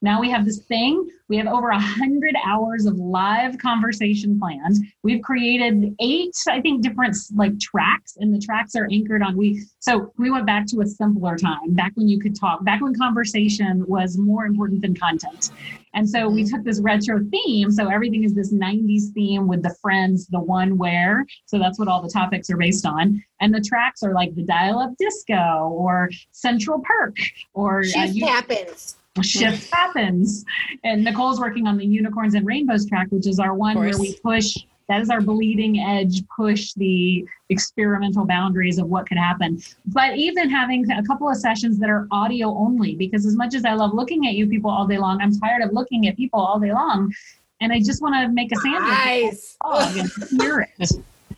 now we have this thing. We have over a hundred hours of live conversation planned. We've created eight, I think, different like tracks, and the tracks are anchored on we. So we went back to a simpler time, back when you could talk, back when conversation was more important than content. And so we took this retro theme. So everything is this 90s theme with the friends, the one where. So that's what all the topics are based on. And the tracks are like the dial up disco or Central Perk or uh, you- happens. Shift happens. And Nicole's working on the unicorns and rainbows track, which is our one where we push. That is our bleeding edge, push the experimental boundaries of what could happen. But even having a couple of sessions that are audio only, because as much as I love looking at you people all day long, I'm tired of looking at people all day long. And I just want to make a sandwich Nice. and hear it.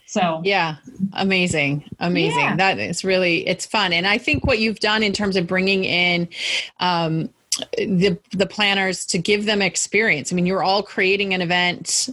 So Yeah, amazing, amazing. Yeah. That is really it's fun, and I think what you've done in terms of bringing in. Um, the the planners to give them experience. I mean, you're all creating an event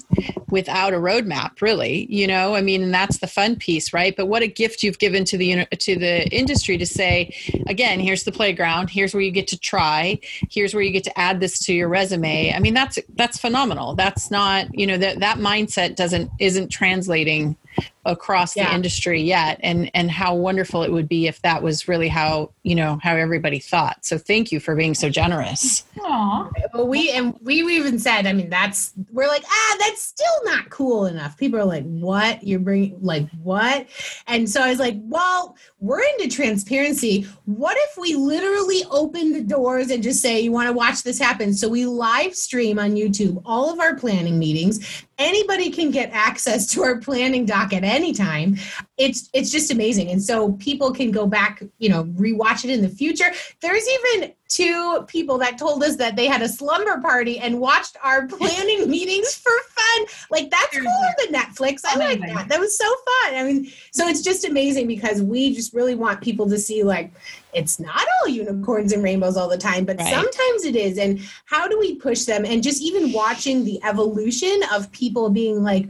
without a roadmap, really. You know, I mean, and that's the fun piece, right? But what a gift you've given to the to the industry to say, again, here's the playground. Here's where you get to try. Here's where you get to add this to your resume. I mean, that's that's phenomenal. That's not you know that that mindset doesn't isn't translating across the industry yet and and how wonderful it would be if that was really how you know how everybody thought so thank you for being so generous aw. Well, we and we even said, I mean, that's we're like, ah, that's still not cool enough. People are like, what? You're bringing like what? And so I was like, well, we're into transparency. What if we literally open the doors and just say, you want to watch this happen? So we live stream on YouTube all of our planning meetings. Anybody can get access to our planning doc at any time. It's it's just amazing. And so people can go back, you know, rewatch it in the future. There's even two people that told us that they had a slumber party and watched our planning meetings for fun. Like that's cooler than Netflix. I like that. That was so fun. I mean, so it's just amazing because we just really want people to see like it's not all unicorns and rainbows all the time, but Right. sometimes it is. And how do we push them? And just even watching the evolution of people being like,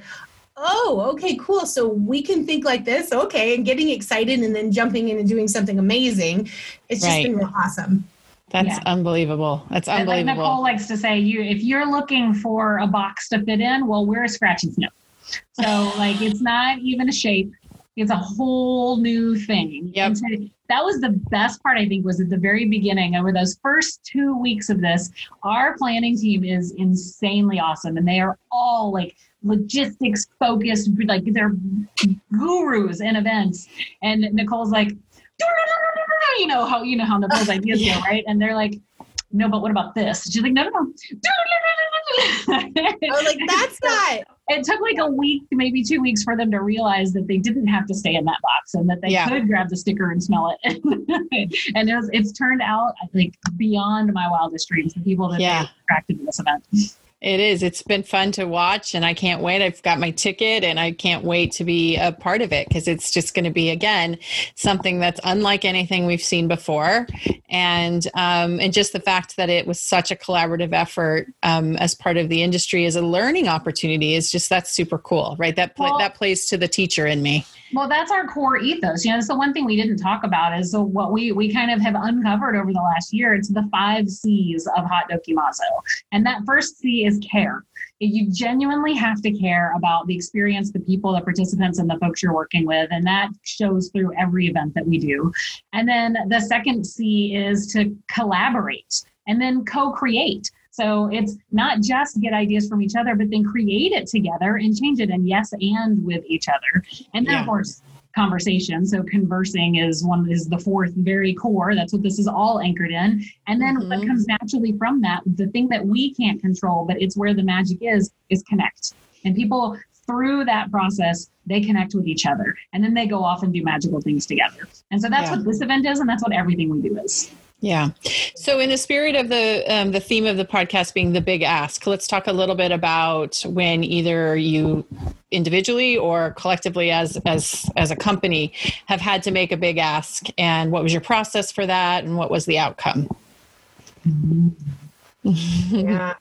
oh, okay, cool. So we can think like this, okay, and getting excited and then jumping in and doing something amazing. It's just Right. been real awesome. that's Yeah. unbelievable that's And like unbelievable Nicole likes to say, you if you're looking for a box to fit in, well, we're a scratch and sniff. So like it's not even a shape. It's a whole new thing. Yep. So that was the best part, I think, was at the very beginning. Over those first two weeks of this, our planning team is insanely awesome. And they are all like logistics focused, like they're gurus in events. And Nicole's like, you know how you know how Nicole's ideas go, right? And they're like, no, but what about this? She's like, no, no, no. I was like, that's not. It took like a week, maybe two weeks for them to realize that they didn't have to stay in that box and that they Yeah. could grab the sticker and smell it. and it was, it's turned out like beyond my wildest dreams. The people that Yeah. they attracted to this event. It is. It's been fun to watch, and I can't wait. I've got my ticket, and I can't wait to be a part of it because it's just going to be again something that's unlike anything we've seen before, and um, and just the fact that it was such a collaborative effort um, as part of the industry as a learning opportunity is just that's super cool, right? That pla Well- that plays to the teacher in me. Well, that's our core ethos. You know, it's the one thing we didn't talk about is what we we kind of have uncovered over the last year. It's the five C's of Haute Dokimazo, and that first C is care. You genuinely have to care about the experience, the people, the participants, and the folks you're working with, and that shows through every event that we do. And then the second C is to collaborate, and then co-create. So it's not just get ideas from each other, but then create it together and change it. And yes, and with each other. And then Yeah. of course, conversation. So conversing is one is the fourth very core. That's what this is all anchored in. And then what Mhm. comes naturally from that, the thing that we can't control, but it's where the magic is, is connect. And people through that process, they connect with each other and then they go off and do magical things together. And so that's Yeah. what this event is, and that's what everything we do is. Yeah. So, in the spirit of the um, the theme of the podcast being the big ask, let's talk a little bit about when either you individually or collectively as as as a company have had to make a big ask, and what was your process for that, and what was the outcome? yeah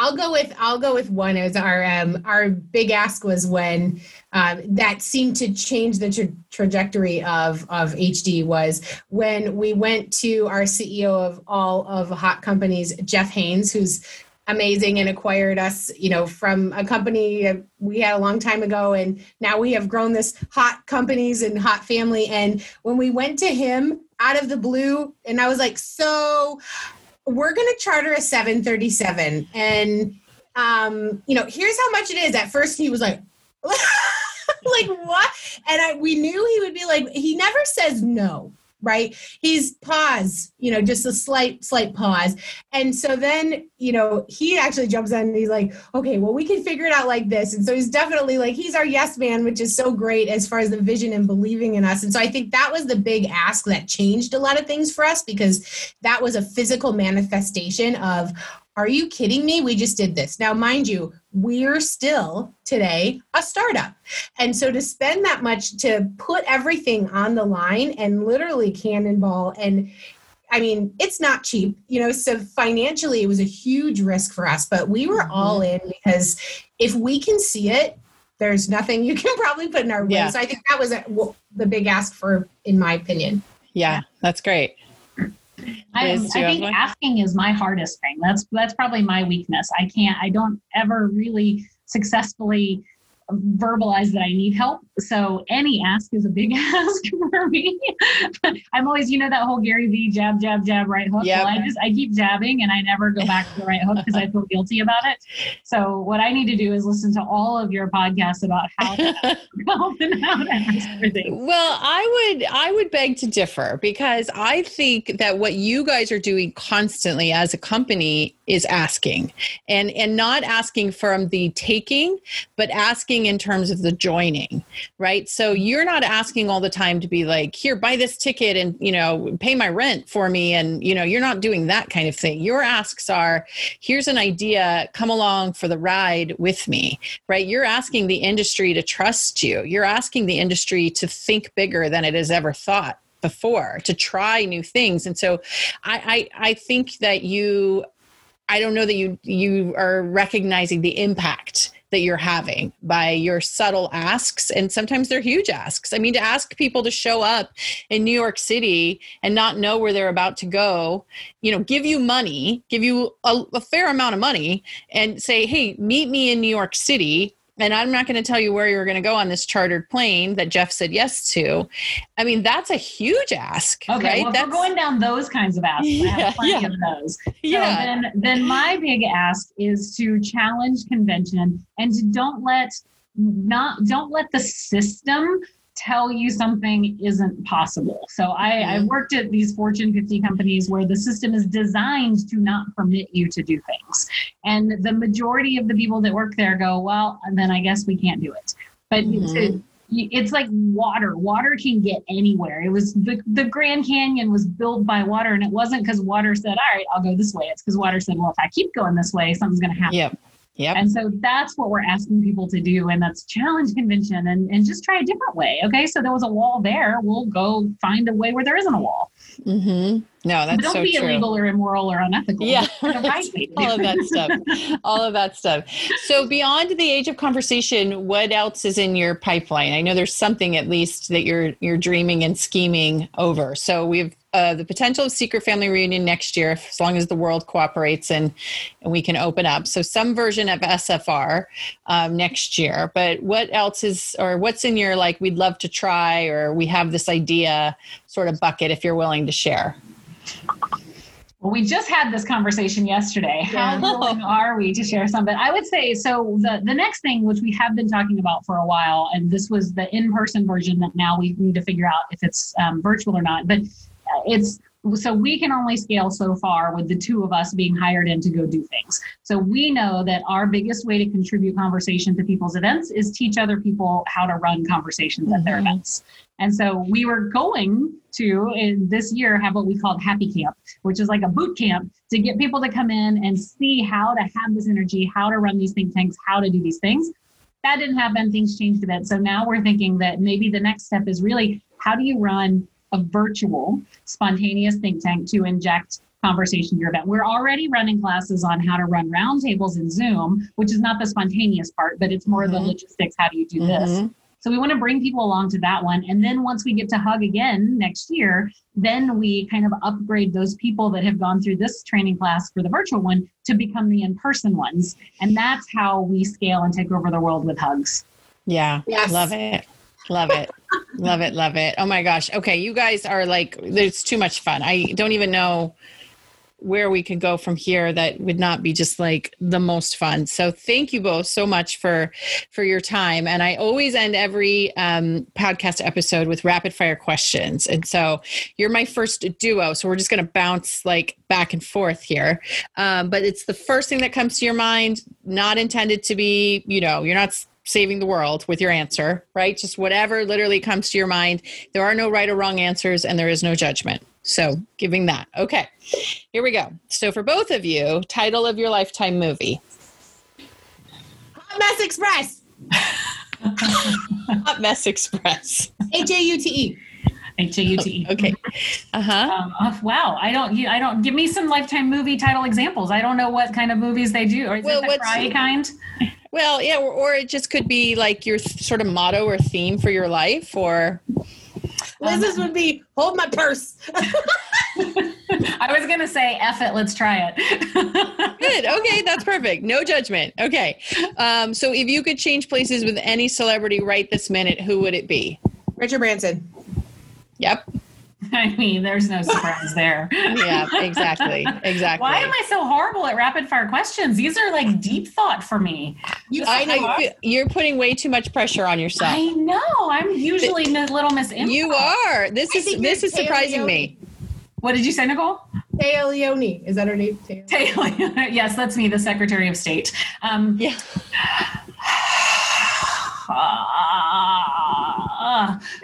i'll go with i'll go with one it was our um our big ask was when um, that seemed to change the tra- trajectory of of hd was when we went to our ceo of all of haute companies jeff haynes who's amazing and acquired us you know from a company we had a long time ago. And now we have grown this haute companies and hot family. And when we went to him out of the blue and i was like so we're going to charter a 737 and um you know here's how much it is. At first he was like like what? And i we knew he would be like he never says no right? He's pause you know just a slight slight pause and so then you know he actually jumps in and he's like okay well we can figure it out like this. And so he's definitely like he's our yes man which is so great as far as the vision and believing in us. And so i think that was the big ask that changed a lot of things for us because that was a physical manifestation of are you kidding me we just did this now mind you we're still today a startup and so to spend that much to put everything on the line and literally cannonball and I mean, it's not cheap, you know. So financially, it was a huge risk for us, but we were all mm-hmm. in because if we can see it, there's nothing you can probably put in our way. Yeah. So I think that was a, the big ask for, in my opinion. Yeah, that's great. I, I think asking is my hardest thing. That's that's probably my weakness. I can't. I don't ever really successfully verbalize that I need help. So any ask is a big ask for me. I'm always, you know, that whole Gary Vee jab, jab, jab, right hook. Yep. Well, I just I keep jabbing and I never go back to the right hook because I feel guilty about it. So what I need to do is listen to all of your podcasts about how to help and how to ask for things. Well, I would I would beg to differ because I think that what you guys are doing constantly as a company is asking and and not asking from the taking but asking in terms of the joining right? So you're not asking all the time to be like here buy this ticket and you know pay my rent for me and you know you're not doing that kind of thing. Your asks are here's an idea come along for the ride with me right? You're asking the industry to trust you. You're asking the industry to think bigger than it has ever thought before to try new things. And so i i, I think that you I don't know that you you are recognizing the impact that you're having by your subtle asks and sometimes they're huge asks. I mean to ask people to show up in New York City and not know where they're about to go, you know, give you money, give you a, a fair amount of money and say, "Hey, meet me in New York City." And I'm not going to tell you where you're going to go on this chartered plane that Jeff said yes to. I mean, that's a huge ask. Okay, right? well, that's, we're going down those kinds of asks. I Yeah, have plenty yeah. of those. So yeah. then, then my big ask is to challenge convention and to don't let not don't let the system tell you something isn't possible. So I, I've worked at these Fortune 50 companies where the system is designed to not permit you to do things. And the majority of the people that work there go, well, then I guess we can't do it. But Mhm. to, it's like water. Water can get anywhere. It was the, the Grand Canyon was built by water, and it wasn't because water said, "All right, I'll go this way." It's because water said, "Well, if I keep going this way, something's going to happen." Yep. Yep. And so that's what we're asking people to do, and that's challenge convention and, and just try a different way. Okay, so there was a wall there. We'll go find a way where there isn't a wall. Mm-hmm. No, but that's don't so be true. illegal or immoral or unethical. Yeah, Just find a right way to do all of that stuff. All of that stuff. So, beyond the age of conversation, what else is in your pipeline? I know there's something at least that you're you're dreaming and scheming over. So, we've uh, the potential of secret family reunion next year, as long as the world cooperates and and we can open up. So, some version of SFR um, next year. But what else is, or what's in your like? We'd love to try, or we have this idea sort of bucket. If you're willing to share. Well, we just had this conversation yesterday. How willing are we to share some? But I would say so. The the next thing, which we have been talking about for a while, and this was the in person version that now we need to figure out if it's um, virtual or not. But it's so we can only scale so far with the two of us being hired in to go do things. So we know that our biggest way to contribute conversation to people's events is teach other people how to run conversations at their Mhm. events. And so we were going to in this year have what we called Happy Camp, which is like a boot camp to get people to come in and see how to have this energy, how to run these think tanks, how to do these things. That didn't happen. Things changed a bit. So now we're thinking that maybe the next step is really how do you run a virtual spontaneous think tank to inject conversation to your event. We're already running classes on how to run roundtables in Zoom, which is not the spontaneous part, but it's more of the logistics. How do you do this? Mhm. So we want to bring people along to that one. And then once we get to Hug again next year, then we kind of upgrade those people that have gone through this training class for the virtual one to become the in person ones. And that's how we scale and take over the world with hugs. Yeah. Yes. Love it. Love it. love it. Love it. Oh my gosh. Okay. You guys are like, there's too much fun. I don't even know where we could go from here that would not be just like the most fun. So thank you both so much for for your time. And I always end every um, podcast episode with rapid fire questions. And so you're my first duo. So we're just going to bounce like back and forth here. Um, but it's the first thing that comes to your mind, not intended to be, you know, you're not saving the world with your answer, right? Just whatever literally comes to your mind. There are no right or wrong answers and there is no judgment. So, giving that. Okay. Here we go. So, for both of you, title of your lifetime movie. Haute Mess Express. Haute Mess Express. H A U T E. H A U T E. Okay. Uh-huh. Um, oh, wow, I don't. you- I don't. Give me some lifetime movie title examples. I don't know what kind of movies they do. Or is Well, it the what's- cry kind? Well, yeah, or, or it just could be like your th- sort of motto or theme for your life or Liz's would be hold my purse. I was gonna say, "F it, let's try it." Good. Okay, that's perfect. No judgment. Okay. Um, so if you could change places with any celebrity right this minute, who would it be? Richard Branson. Yep. I mean, there's no surprise there. Yeah, exactly. Exactly. Why am I so horrible at rapid fire questions? These are like deep thought for me. You, I I know you feel- you're putting way too much pressure on yourself. I know. I'm usually a little miss. Info. You are. This I is this is surprising me. What did you say, Nicole? Téa Leoni. Is that her name? Taya. Taylor. yes, that's me, the Secretary of State. Um, Yeah. ah.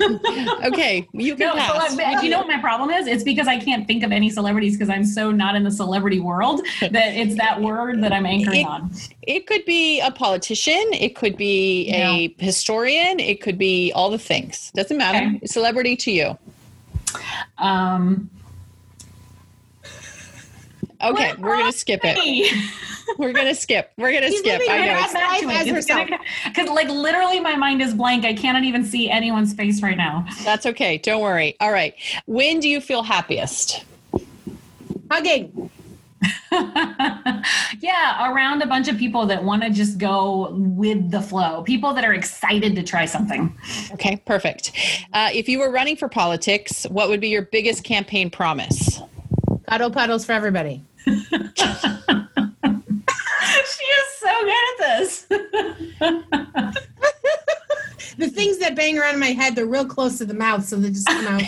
Okay, you can No, pass. like, you know what my problem is? It's because I can't think of any celebrities because I'm so not in the celebrity world that it's that word that I'm anchoring It- on. It could be a politician. It could be a historian. It could be all the things. Doesn't matter. Okay. Celebrity to you. Um, Okay, What we're gonna skip it. hey. We're gonna skip. We're gonna He's skip. I know. best life as herself. Because like literally my mind is blank. I cannot even see anyone's face right now. That's okay. Don't worry. All right. When do you feel happiest? Hugging. yeah, around a bunch of people that want to just go with the flow, people that are excited to try something. Okay, perfect. Uh, if you were running for politics, what would be your biggest campaign promise? Cuddle puddles for everybody. she is so good at this. the things that bang around in my head, they're real close to the mouth, so they just come out.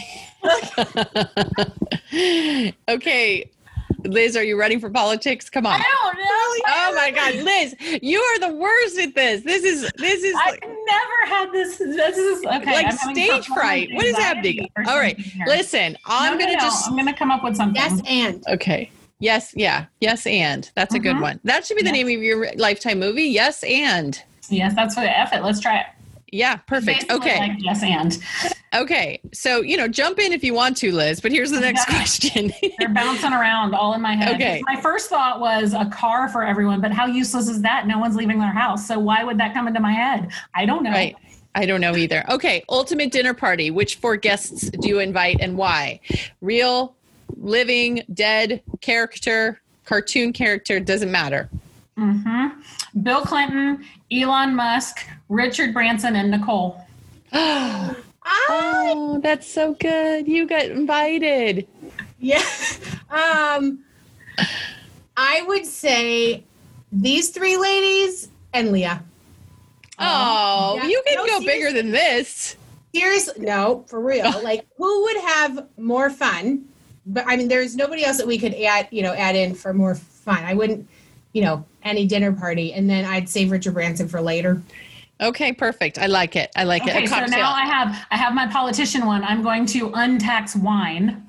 okay. Liz, are you running for politics? Come on. I don't know. Oh my God, Liz, you are the worst at this. This is this is I've never had this. This is okay. like stage fright. What is happening? All right, here. listen. I'm no, gonna no, just. I'm gonna come up with something. Yes, and okay. Yes, yeah, yes, and that's a good Mhm. one. That should be the Yes. name of your lifetime movie. Yes, and Yes, that's what F it. Let's try it. yeah, perfect. Basically Okay, Like yes, and okay. So you know, jump in if you want to, Liz. But here's the next question. they're bouncing around all in my head. Okay. My first thought was a car for everyone, but how useless is that? No one's leaving their house. So why would that come into my head? I don't know. Right. I don't know either. Okay, ultimate dinner party. Which four guests do you invite and why? Real, living, dead, character, cartoon character, doesn't matter. hmm Bill Clinton, Elon Musk, Richard Branson, and Nicole. Oh, that's so good. You got invited. yeah. Um, I would say these three ladies and Leah. Oh, yeah. you can No, go bigger than this. Here's no, for real. like, who would have more fun? But I mean, there's nobody else that we could add, you know, add in for more fun. I wouldn't, you know, any dinner party, and then I'd save Richard Branson for later. Okay, perfect. I like it. I like Okay, it. Okay, so now I have I have my politician one. I'm going to untax wine.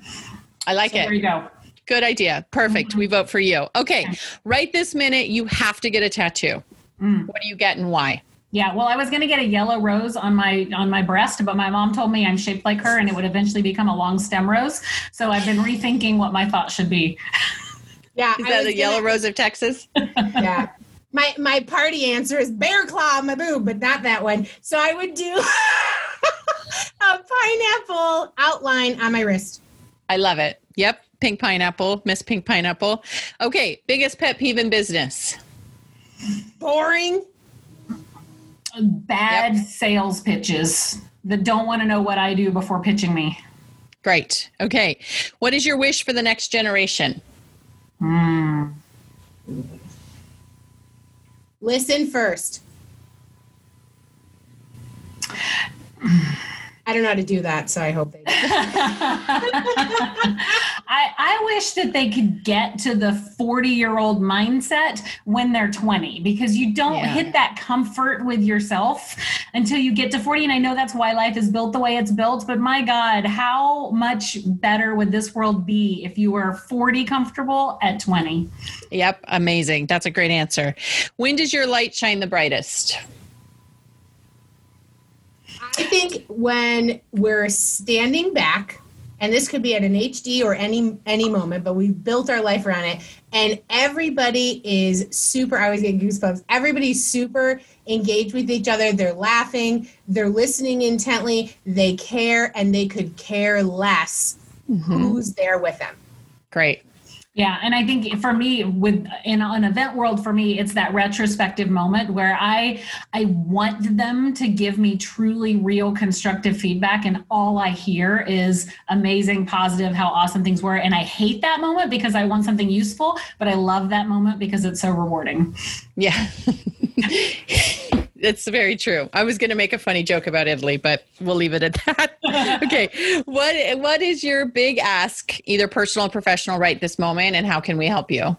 I like So there you go. Good idea. Perfect. We vote for you. Okay, right this minute, you have to get a tattoo. Mm. What do you get and why? Yeah, well, I was going to get a yellow rose on my on my breast, but my mom told me I'm shaped like her, and it would eventually become a long stem rose. So I've been rethinking what my thought should be. Yeah, Is I that was the yellow gonna- rose of Texas? yeah. My my party answer is bear claw on my boob, but not that one. So I would do a pineapple outline on my wrist. I love it. Yep. Pink pineapple, Miss Pink Pineapple. Okay, biggest pet peeve in business. Boring. Bad sales pitches that don't want to know what I do before pitching me. Great. Okay. What is your wish for the next generation? Hmm. Listen first. I don't know how to do that, so I hope they. I, I wish that they could get to the 40 year old mindset when they're 20 because you don't Yeah. hit that comfort with yourself until you get to 40. And I know that's why life is built the way it's built, but my God, how much better would this world be if you were 40 comfortable at 20? Yep. Amazing. That's a great answer. When does your light shine the brightest? I think when we're standing back, and this could be at an HD or any any moment, but we've built our life around it, and everybody is super. I always get goosebumps. Everybody's super engaged with each other. They're laughing. They're listening intently. They care, and they could care less mm-hmm. who's there with them. Great. Yeah, and I think for me, with in an event world, for me, it's that retrospective moment where I I want them to give me truly real constructive feedback, and all I hear is amazing, positive, how awesome things were, and I hate that moment because I want something useful, but I love that moment because it's so rewarding. Yeah. It's very true. I was going to make a funny joke about Italy, but we'll leave it at that. okay. What what is your big ask, either personal or professional, right this moment, and how can we help you?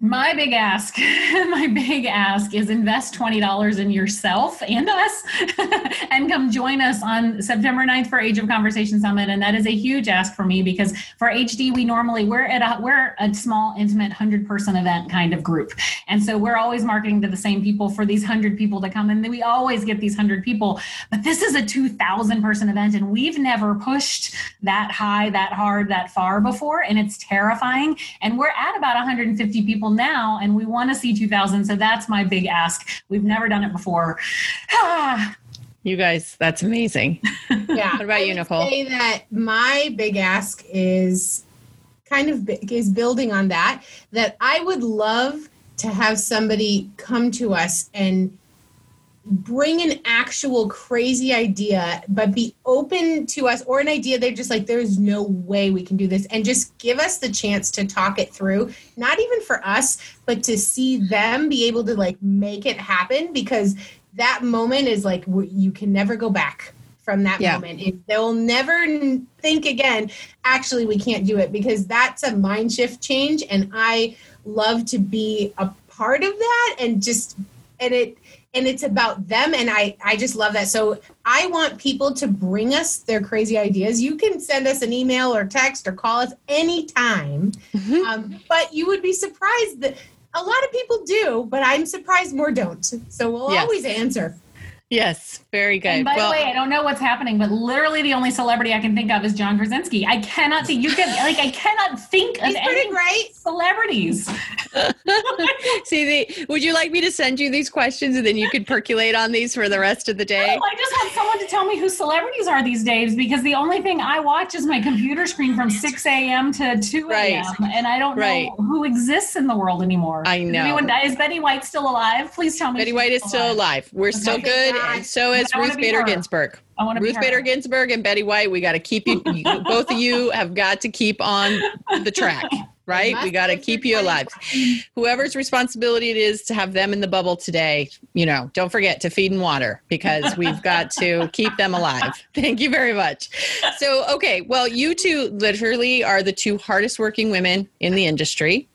My big ask, my big ask is invest $20 in yourself and us and come join us on September 9th for Age of Conversation Summit. And that is a huge ask for me because for HD, we normally, we're at a, we're a small, intimate 100 person event kind of group. And so we're always marketing to the same people for these 100 people to come. And we always get these 100 people. But this is a 2,000 person event and we've never pushed that high, that hard, that far before. And it's terrifying. And we're at about 150 people now and we want to see 2000 so that's my big ask we've never done it before Ah, You guys, that's amazing. Yeah. What about I you, would Nicole? Say that my big ask is kind of is building on that that I would love to have somebody come to us and bring an actual crazy idea but be open to us or an idea they're just like there's no way we can do this and just give us the chance to talk it through not even for us but to see them be able to like make it happen because that moment is like you can never go back from that yeah. moment. It, they'll never think again, actually, we can't do it because that's a mind shift change. And I love to be a part of that and just, and it, and it's about them and i i just love that so i want people to bring us their crazy ideas you can send us an email or text or call us anytime mm-hmm. um, but you would be surprised that a lot of people do but i'm surprised more don't so we'll yes. always answer Yes, very good. And by well, the way, I don't know what's happening, but literally the only celebrity I can think of is John Krasinski. I cannot think you can like I cannot think of any great. celebrities. See, the, would you like me to send you these questions and then you could percolate on these for the rest of the day? No, I just want someone to tell me who celebrities are these days because the only thing I watch is my computer screen from 6 a.m. to 2 a.m. Right. and I don't right. know who exists in the world anymore. I know. Is, anyone, is Betty White still alive? Please tell me. Betty White is still alive. We're okay. still good and so is Ruth Bader Ginsburg. I want to Ruth Bader Ginsburg and Betty White. We got to keep you. both of you have got to keep on the track right? We got to keep you alive. Whoever's responsibility it is to have them in the bubble today, you know, don't forget to feed and water because we've got to keep them alive. Thank you very much. So, okay, well, you two literally are the two hardest working women in the industry.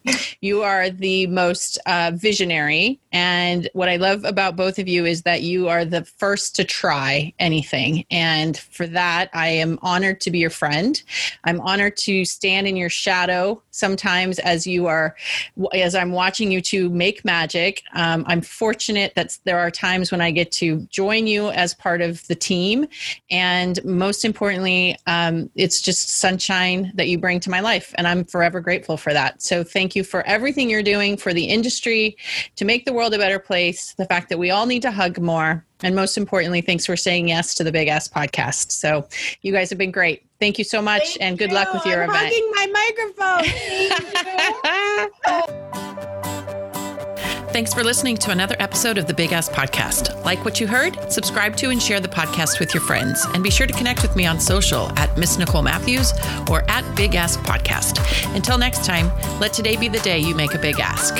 You are the most uh, visionary. And what I love about both of you is that you are the first to try anything. And for that, I am honored to be your friend. I'm honored to stand in your shadow sometimes times as you are as i'm watching you two make magic um, i'm fortunate that there are times when i get to join you as part of the team and most importantly um, it's just sunshine that you bring to my life and i'm forever grateful for that so thank you for everything you're doing for the industry to make the world a better place the fact that we all need to hug more and most importantly, thanks for saying yes to the Big Ask podcast. So you guys have been great. Thank you so much Thank and good you. luck with your I'm event. Hugging my microphone. Thanks for listening to another episode of the Big Ask Podcast. Like what you heard? Subscribe to and share the podcast with your friends. And be sure to connect with me on social at Miss Nicole Matthews or at Big Ask Podcast. Until next time, let today be the day you make a big ask.